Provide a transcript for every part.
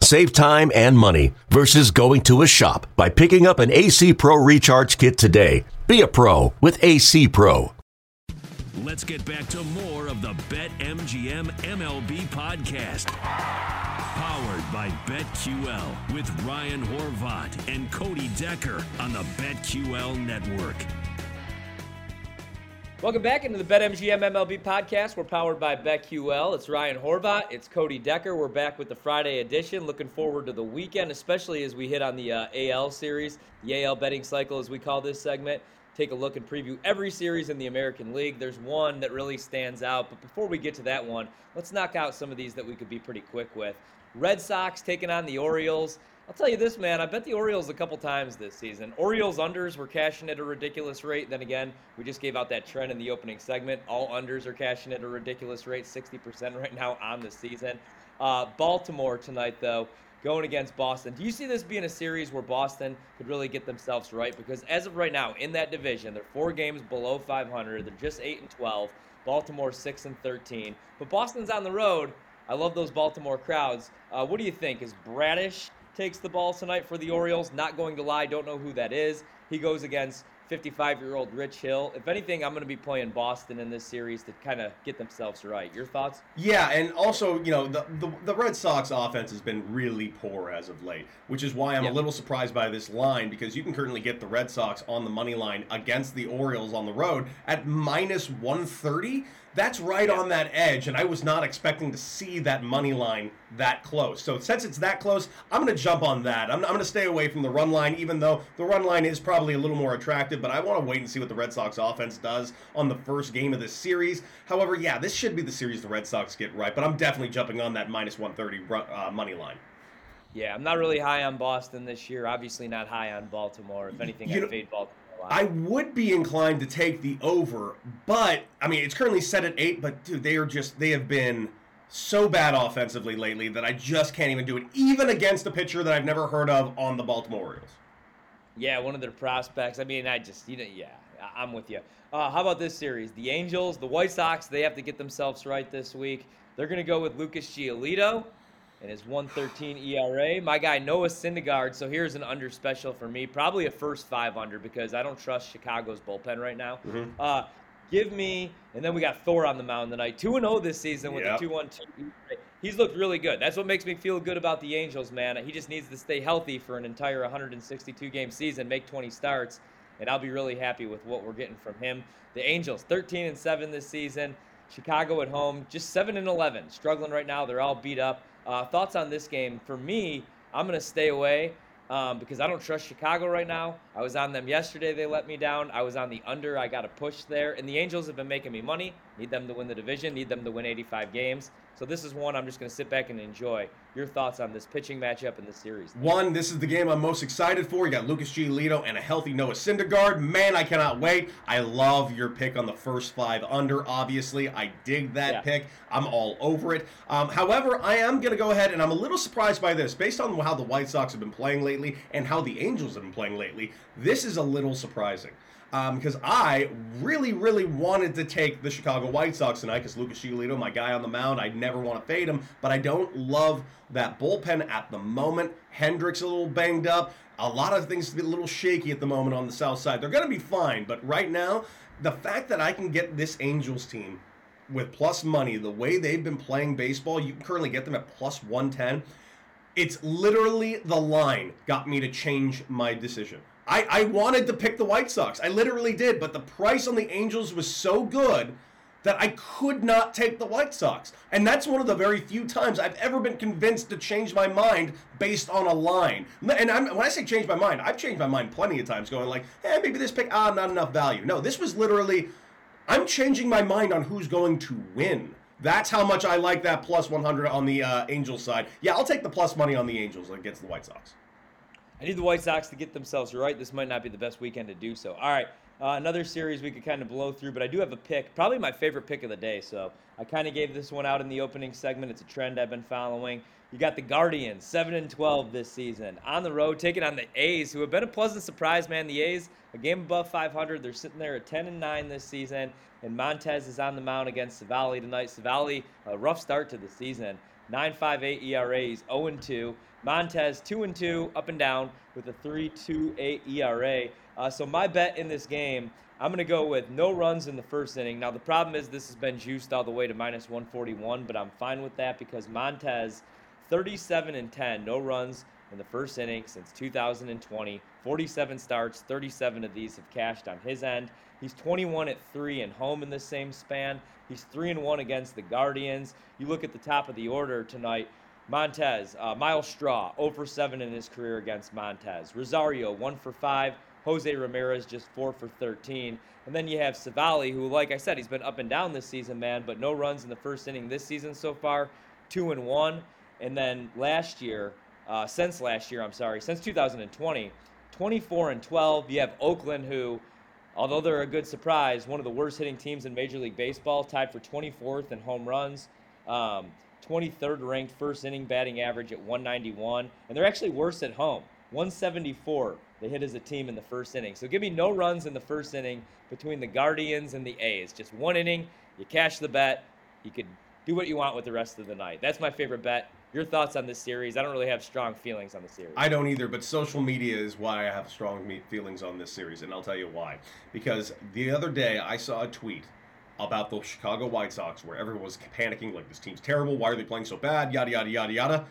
Save time and money versus going to a shop by picking up an AC Pro Recharge Kit today. Be a pro with AC Pro. Let's get back to more of the BetMGM MLB podcast. Powered by BetQL with Ryan Horvat and Cody Decker on the BetQL network. Welcome back into the BetMGM MLB podcast. We're powered by BetQL. It's Ryan Horvat. It's Cody Decker. We're back with the Friday edition. Looking forward to the weekend, especially as we hit on the uh, AL series, the AL betting cycle, as we call this segment. Take a look and preview every series in the American League. There's one that really stands out. But before we get to that one, let's knock out some of these that we could be pretty quick with. Red Sox taking on the Orioles. I'll tell you this, man. I bet the Orioles a couple times this season. Orioles unders were cashing at a ridiculous rate. Then again, we just gave out that trend in the opening segment. All unders are cashing at a ridiculous rate, 60% right now on the season. Uh, Baltimore tonight, though, going against Boston. Do you see this being a series where Boston could really get themselves right? Because as of right now, in that division, they're four games below 500. They're just 8 and 12. Baltimore 6 and 13. But Boston's on the road. I love those Baltimore crowds. Uh, what do you think? Is Bradish takes the ball tonight for the Orioles. Not going to lie, don't know who that is. He goes against 55 year old Rich Hill. If anything, I'm going to be playing Boston in this series to kind of get themselves right. Your thoughts? Yeah, and also, you know, the, the, the Red Sox offense has been really poor as of late, which is why I'm yep. a little surprised by this line because you can currently get the Red Sox on the money line against the Orioles on the road at minus 130 that's right on that edge, and I was not expecting to see that money line that close. So since it's that close, I'm going to jump on that. I'm, I'm going to stay away from the run line, even though the run line is probably a little more attractive. But I want to wait and see what the Red Sox offense does on the first game of this series. However, yeah, this should be the series the Red Sox get right. But I'm definitely jumping on that minus 130 uh, money line. Yeah, I'm not really high on Boston this year. Obviously, not high on Baltimore. If anything, you I fade Baltimore. I would be inclined to take the over, but I mean it's currently set at eight. But dude, they are just they have been so bad offensively lately that I just can't even do it, even against a pitcher that I've never heard of on the Baltimore Orioles. Yeah, one of their prospects. I mean, I just you know, yeah, I'm with you. Uh, how about this series? The Angels, the White Sox, they have to get themselves right this week. They're going to go with Lucas Giolito and his 113 ERA. My guy Noah Syndergaard. So here's an under special for me, probably a first five under because I don't trust Chicago's bullpen right now. Mm-hmm. Uh, give me, and then we got Thor on the mound tonight, two and zero oh this season with yep. the two one two. He's looked really good. That's what makes me feel good about the Angels, man. He just needs to stay healthy for an entire 162 game season, make 20 starts, and I'll be really happy with what we're getting from him. The Angels, 13 and seven this season. Chicago at home, just seven and 11, struggling right now. They're all beat up. Uh, thoughts on this game? For me, I'm going to stay away um, because I don't trust Chicago right now. I was on them yesterday. They let me down. I was on the under. I got a push there. And the Angels have been making me money. Need them to win the division. Need them to win 85 games. So this is one I'm just going to sit back and enjoy. Your thoughts on this pitching matchup in the series? One, this is the game I'm most excited for. You got Lucas Giolito and a healthy Noah Syndergaard. Man, I cannot wait. I love your pick on the first five under. Obviously, I dig that yeah. pick. I'm all over it. Um, however, I am going to go ahead and I'm a little surprised by this, based on how the White Sox have been playing lately and how the Angels have been playing lately. This is a little surprising um, because I really, really wanted to take the Chicago White Sox tonight because Lucas Giolito, my guy on the mound, I never want to fade him, but I don't love that bullpen at the moment. Hendriks a little banged up. A lot of things a little shaky at the moment on the south side. They're going to be fine, but right now, the fact that I can get this Angels team with plus money, the way they've been playing baseball, you can currently get them at plus 110. It's literally the line got me to change my decision. I, I wanted to pick the White Sox. I literally did, but the price on the Angels was so good that I could not take the White Sox. And that's one of the very few times I've ever been convinced to change my mind based on a line. And I'm, when I say change my mind, I've changed my mind plenty of times, going like, "Hey, maybe this pick, ah, not enough value." No, this was literally, I'm changing my mind on who's going to win. That's how much I like that plus 100 on the uh, Angels side. Yeah, I'll take the plus money on the Angels against the White Sox. I need the White Sox to get themselves right. This might not be the best weekend to do so. All right, Uh, another series we could kind of blow through, but I do have a pick, probably my favorite pick of the day. So I kind of gave this one out in the opening segment. It's a trend I've been following. You got the Guardians, 7 and 12 this season, on the road, taking on the A's, who have been a pleasant surprise, man. The A's, a game above 500. They're sitting there at 10 and 9 this season, and Montas is on the mound against Civale tonight. Civale, a rough start to the season. 9.58 ERA, he's 0 2. Montas 2 and 2, up and down with a 3.28 ERA. Uh, so my bet in this game, I'm going to go with no runs in the first inning. Now the problem is this has been juiced all the way to minus 141, but I'm fine with that because Montas 37 and 10, no runs in the first inning since 2020. 47 starts, 37 of these have cashed on his end. He's 21 at 3 and home in the same span. He's 3 and 1 against the Guardians. You look at the top of the order tonight. Montas, uh, Myles Straw, 0 for 7 in his career against Montas. Rosario, 1 for 5. Jose Ramirez, just 4 for 13. And then you have Civale, who, like I said, he's been up and down this season, man, but no runs in the first inning this season so far. 2 and 1. And then last year, uh, since last year, I'm sorry, since 2020, 24 and 12. You have Oakland, who, although they're a good surprise, one of the worst hitting teams in Major League Baseball, tied for 24th in home runs, um, 23rd ranked first inning batting average at 191, and they're actually worse at home, 174. They hit as a team in the first inning. So give me no runs in the first inning between the Guardians and the A's. Just one inning. You cash the bet. You could do what you want with the rest of the night. That's my favorite bet. Your thoughts on this series? I don't really have strong feelings on the series. I don't either, but social media is why I have strong feelings on this series, and I'll tell you why. Because the other day I saw a tweet about the Chicago White Sox where everyone was panicking, like, this team's terrible, why are they playing so bad, yada, yada, yada, yada.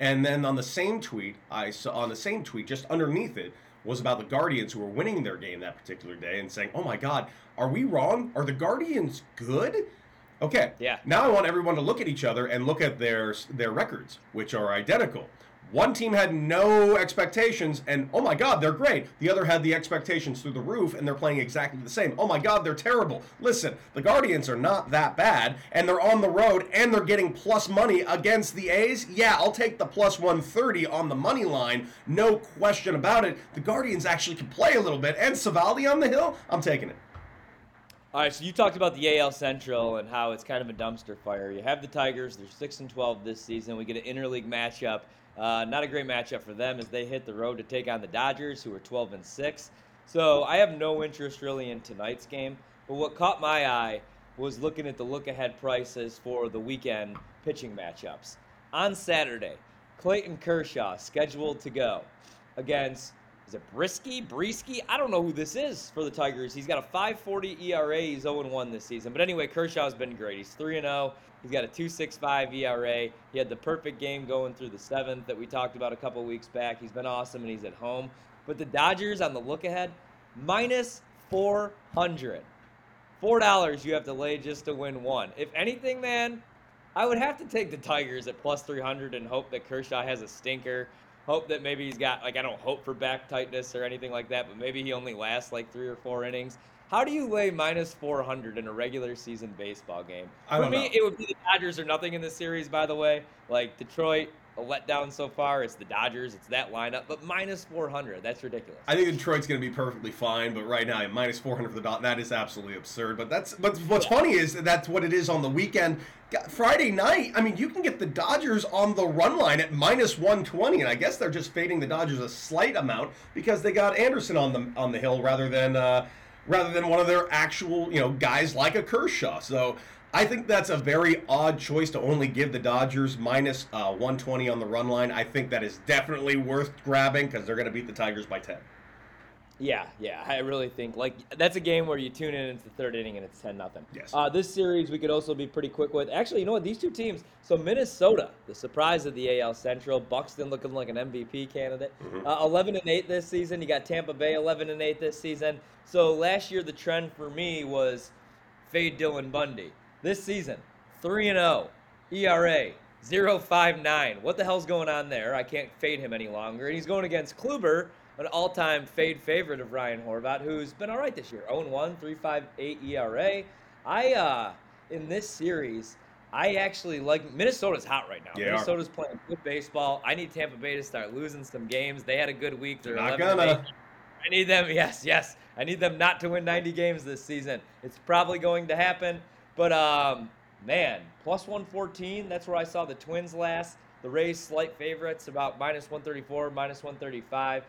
And then on the same tweet, I saw on the same tweet, just underneath it, was about the Guardians who were winning their game that particular day and saying, oh my God, are we wrong? Are the Guardians good? Okay. Yeah. Now I want everyone to look at each other and look at their their records, which are identical. One team had no expectations, and oh my God, they're great. The other had the expectations through the roof, and they're playing exactly the same. Oh my God, they're terrible. Listen, the Guardians are not that bad, and they're on the road, and they're getting plus money against the A's. Yeah, I'll take the plus 130 on the money line, no question about it. The Guardians actually can play a little bit, and Civale on the hill, I'm taking it. All right, so you talked about the AL Central and how it's kind of a dumpster fire. You have the Tigers; they're six and twelve this season. We get an interleague matchup. Uh, not a great matchup for them as they hit the road to take on the Dodgers, who are 12 and six. So I have no interest really in tonight's game. But what caught my eye was looking at the look-ahead prices for the weekend pitching matchups. On Saturday, Clayton Kershaw scheduled to go against is it Brieske? Brieske? I don't know who this is for the Tigers. He's got a 5.40 ERA. He's 0-1 this season. But anyway, Kershaw's been great. He's 3-0. He's got a 2.65 ERA. He had the perfect game going through the seventh that we talked about a couple weeks back. He's been awesome and he's at home. But the Dodgers on the look ahead, minus 400. Four dollars you have to lay just to win one. If anything, man, I would have to take the Tigers at plus 300 and hope that Kershaw has a stinker hope that maybe he's got like I don't hope for back tightness or anything like that, but maybe he only lasts like three or four innings. How do you lay minus 400 in a regular season baseball game? For me, know. it would be the Dodgers or nothing in this series. By the way, like Detroit, a letdown so far. It's the Dodgers. It's that lineup, but minus 400. That's ridiculous. I think Detroit's going to be perfectly fine, but right now, minus 400 for the dot. That is absolutely absurd. But that's but what's funny is that that's what it is on the weekend. Friday night, I mean, you can get the Dodgers on the run line at minus 120, and I guess they're just fading the Dodgers a slight amount because they got Anderson on the on the hill rather than uh, rather than one of their actual you know guys like a Kershaw. So I think that's a very odd choice to only give the Dodgers minus, uh, 120 on the run line. I think that is definitely worth grabbing because they're going to beat the Tigers by 10. Yeah, yeah, I really think like that's a game where you tune in into the third inning and it's ten nothing. Yes. Uh, this series we could also be pretty quick with. Actually, you know what? These two teams. So Minnesota, the surprise of the AL Central, Buxton looking like an MVP candidate. Mm-hmm. Uh, Eleven and eight this season. You got Tampa Bay eleven and eight this season. So last year the trend for me was fade Dylan Bundy. This season, 3 and 0, ERA 0.59. What the hell's going on there? I can't fade him any longer. And he's going against Kluber, an all time fade favorite of Ryan Horvat, who's been all right this year 0 1, 3.58 ERA. I, uh, in this series, I actually like Minnesota's hot right now. Yeah. Minnesota's playing good baseball. I need Tampa Bay to start losing some games. They had a good week. They're Not 11 gonna. I need them. Yes, yes. I need them not to win 90 games this season. It's probably going to happen, but um, man, plus 114. That's where I saw the Twins last. The Rays slight favorites, about minus 134, minus 135.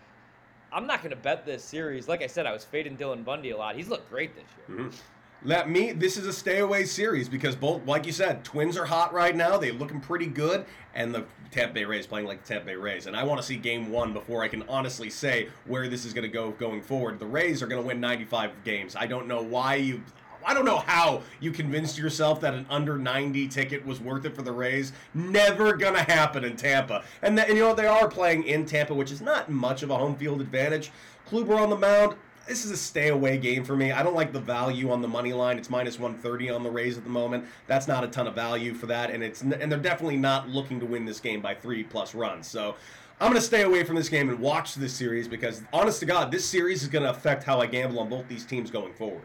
I'm not going to bet this series. Like I said, I was fading Dylan Bundy a lot. He's looked great this year. Mm-hmm. Let me. This is a stay away series because both, like you said, Twins are hot right now. They're looking pretty good, and the Tampa Bay Rays playing like the Tampa Bay Rays. And I want to see Game One before I can honestly say where this is going to go going forward. The Rays are going to win 95 games. I don't know why you. I don't know how you convinced yourself that an under 90 ticket was worth it for the Rays. Never gonna happen in Tampa. And, the, and you know they are playing in Tampa, which is not much of a home field advantage. Kluber on the mound this is a stay away game for me. I don't like the value on the money line. It's minus 130 on the Rays at the moment. That's not a ton of value for that, and it's and they're definitely not looking to win this game by three plus runs. So. I'm going to stay away from this game and watch this series because, honest to God, this series is going to affect how I gamble on both these teams going forward.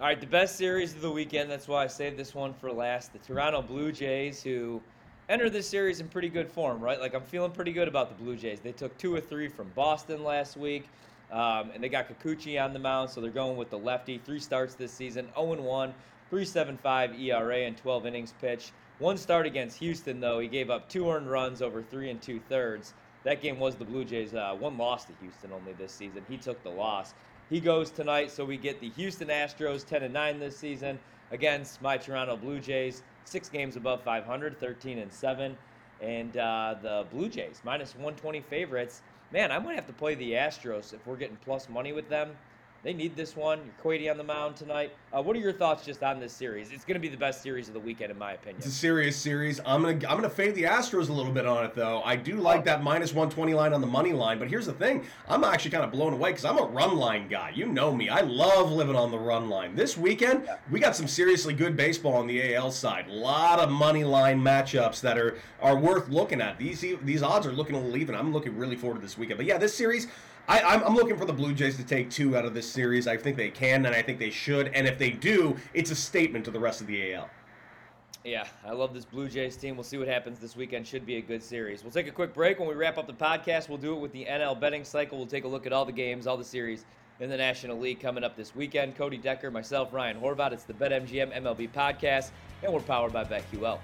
All right, the best series of the weekend. That's why I saved this one for last. The Toronto Blue Jays, who entered this series in pretty good form, right? Like, I'm feeling pretty good about the Blue Jays. They took two or three from Boston last week. Um, and they got Kikuchi on the mound, so they're going with the lefty. Three starts this season 0 1, 3.75 ERA, and 12 innings pitched. One start against Houston, though, he gave up two earned runs over three and two thirds. That game was the Blue Jays' uh, one loss to Houston only this season. He took the loss. He goes tonight, so we get the Houston Astros 10 and 9 this season against my Toronto Blue Jays, six games above 500, 13 and 7, and uh, the Blue Jays minus 120 favorites man, I might have to play the Astros if we're getting plus money with them. They need this one. Urquidy on the mound tonight. Uh, what are your thoughts just on this series? It's going to be the best series of the weekend, in my opinion. It's a serious series. I'm gonna I'm gonna fade the Astros a little bit on it though. I do like that minus 120 line on the money line, but here's the thing: I'm actually kind of blown away because I'm a run line guy. You know me. I love living on the run line. This weekend, yeah. we got some seriously good baseball on the AL side. A lot of money line matchups that are are worth looking at. These these odds are looking a little even. I'm looking really forward to this weekend. But yeah, this series I, I'm, I'm looking for the Blue Jays to take two out of this series. I think they can, and I think they should. And if they do, it's a statement to the rest of the AL. Yeah, I love this Blue Jays team. We'll see what happens this weekend. Should be a good series. We'll take a quick break. When we wrap up the podcast, we'll do it with the NL betting cycle. We'll take a look at all the games, all the series in the National League coming up this weekend. Cody Decker, myself, Ryan Horvat. It's the BetMGM MLB podcast, and we're powered by BetQL.